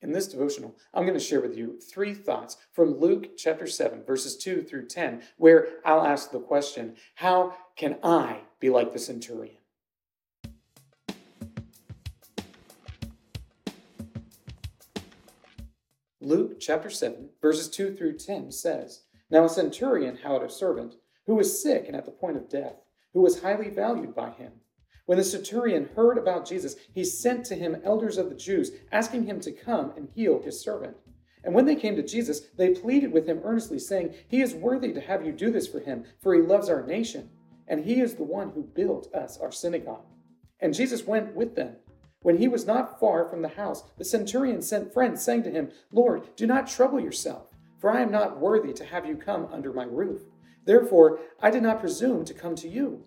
In this devotional, I'm going to share with you three thoughts from Luke chapter 7, verses 2 through 10, where I'll ask the question How can I be like the centurion? Luke chapter 7, verses 2 through 10 says, Now a centurion had a servant who was sick and at the point of death, who was highly valued by him. When the centurion heard about Jesus, he sent to him elders of the Jews, asking him to come and heal his servant. And when they came to Jesus, they pleaded with him earnestly, saying, He is worthy to have you do this for him, for he loves our nation, and he is the one who built us our synagogue. And Jesus went with them. When he was not far from the house, the centurion sent friends, saying to him, Lord, do not trouble yourself, for I am not worthy to have you come under my roof. Therefore, I did not presume to come to you.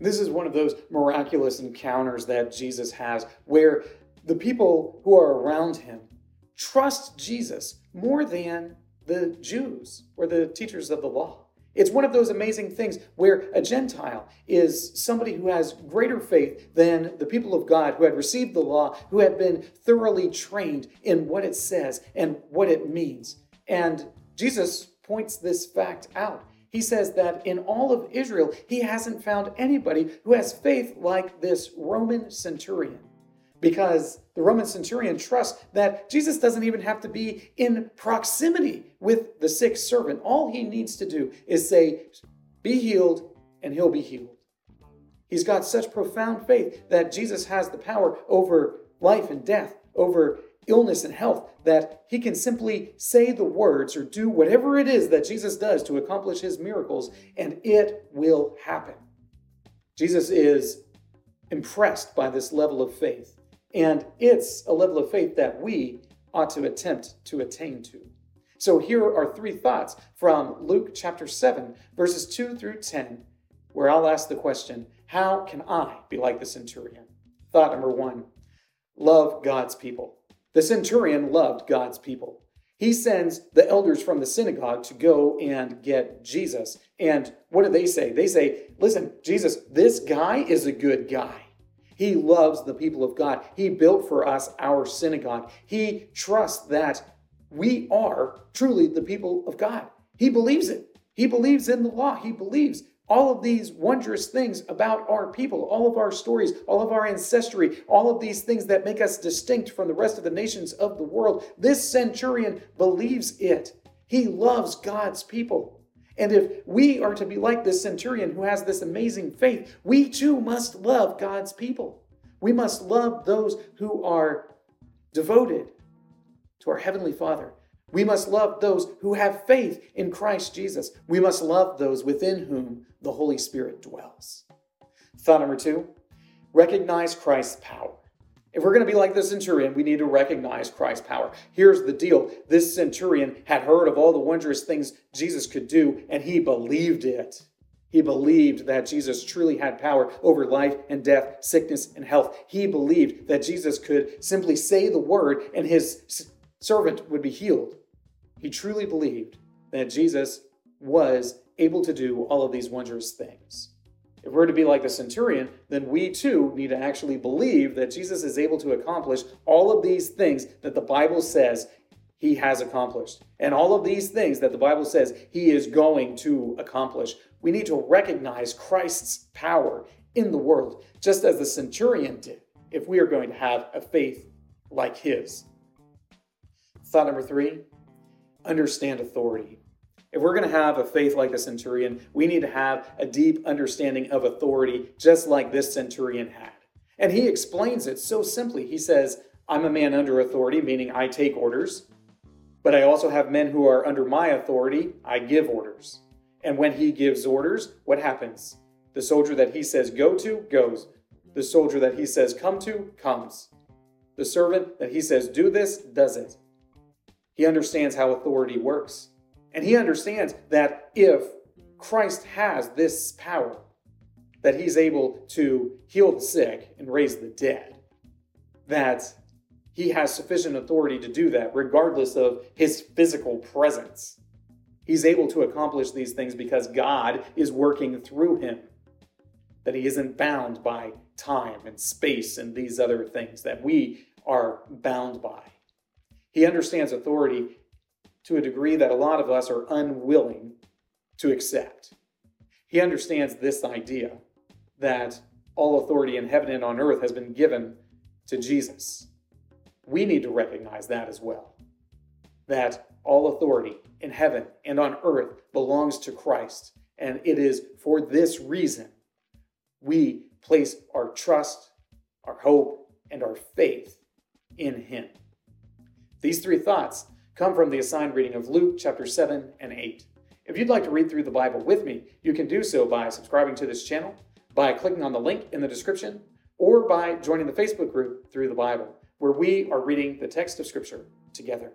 This is one of those miraculous encounters that Jesus has where the people who are around him trust Jesus more than the Jews or the teachers of the law. It's one of those amazing things where a Gentile is somebody who has greater faith than the people of God who had received the law, who had been thoroughly trained in what it says and what it means. And Jesus points this fact out. He says that in all of Israel, he hasn't found anybody who has faith like this Roman centurion. Because the Roman centurion trusts that Jesus doesn't even have to be in proximity with the sick servant. All he needs to do is say, Be healed, and he'll be healed. He's got such profound faith that Jesus has the power over life and death, over illness and health that he can simply say the words or do whatever it is that Jesus does to accomplish his miracles, and it will happen. Jesus is impressed by this level of faith, and it's a level of faith that we ought to attempt to attain to. So here are three thoughts from Luke chapter 7, verses 2 through 10, where I'll ask the question How can I be like the centurion? Thought number one love God's people. The centurion loved God's people. He sends the elders from the synagogue to go and get Jesus. And what do they say? They say, Listen, Jesus, this guy is a good guy. He loves the people of God. He built for us our synagogue. He trusts that we are truly the people of God. He believes it. He believes in the law. He believes all of these wondrous things about our people, all of our stories, all of our ancestry, all of these things that make us distinct from the rest of the nations of the world. This centurion believes it. He loves God's people. And if we are to be like this centurion who has this amazing faith, we too must love God's people. We must love those who are devoted to our Heavenly Father. We must love those who have faith in Christ Jesus. We must love those within whom the Holy Spirit dwells. Thought number two recognize Christ's power. If we're going to be like the centurion, we need to recognize Christ's power. Here's the deal this centurion had heard of all the wondrous things Jesus could do, and he believed it. He believed that Jesus truly had power over life and death, sickness and health. He believed that Jesus could simply say the word and his servant would be healed. He truly believed that Jesus was able to do all of these wondrous things. If we're to be like the centurion, then we too need to actually believe that Jesus is able to accomplish all of these things that the Bible says he has accomplished. And all of these things that the Bible says he is going to accomplish. We need to recognize Christ's power in the world, just as the centurion did, if we are going to have a faith like his. Thought number three understand authority. If we're going to have a faith like the centurion, we need to have a deep understanding of authority, just like this centurion had. And he explains it so simply. He says, I'm a man under authority, meaning I take orders, but I also have men who are under my authority. I give orders. And when he gives orders, what happens? The soldier that he says go to, goes. The soldier that he says come to, comes. The servant that he says do this, does it. He understands how authority works. And he understands that if Christ has this power, that he's able to heal the sick and raise the dead, that he has sufficient authority to do that, regardless of his physical presence. He's able to accomplish these things because God is working through him, that he isn't bound by time and space and these other things that we are bound by. He understands authority to a degree that a lot of us are unwilling to accept. He understands this idea that all authority in heaven and on earth has been given to Jesus. We need to recognize that as well. That all authority in heaven and on earth belongs to Christ. And it is for this reason we place our trust, our hope, and our faith in Him. These three thoughts come from the assigned reading of Luke chapter 7 and 8. If you'd like to read through the Bible with me, you can do so by subscribing to this channel, by clicking on the link in the description, or by joining the Facebook group Through the Bible, where we are reading the text of Scripture together.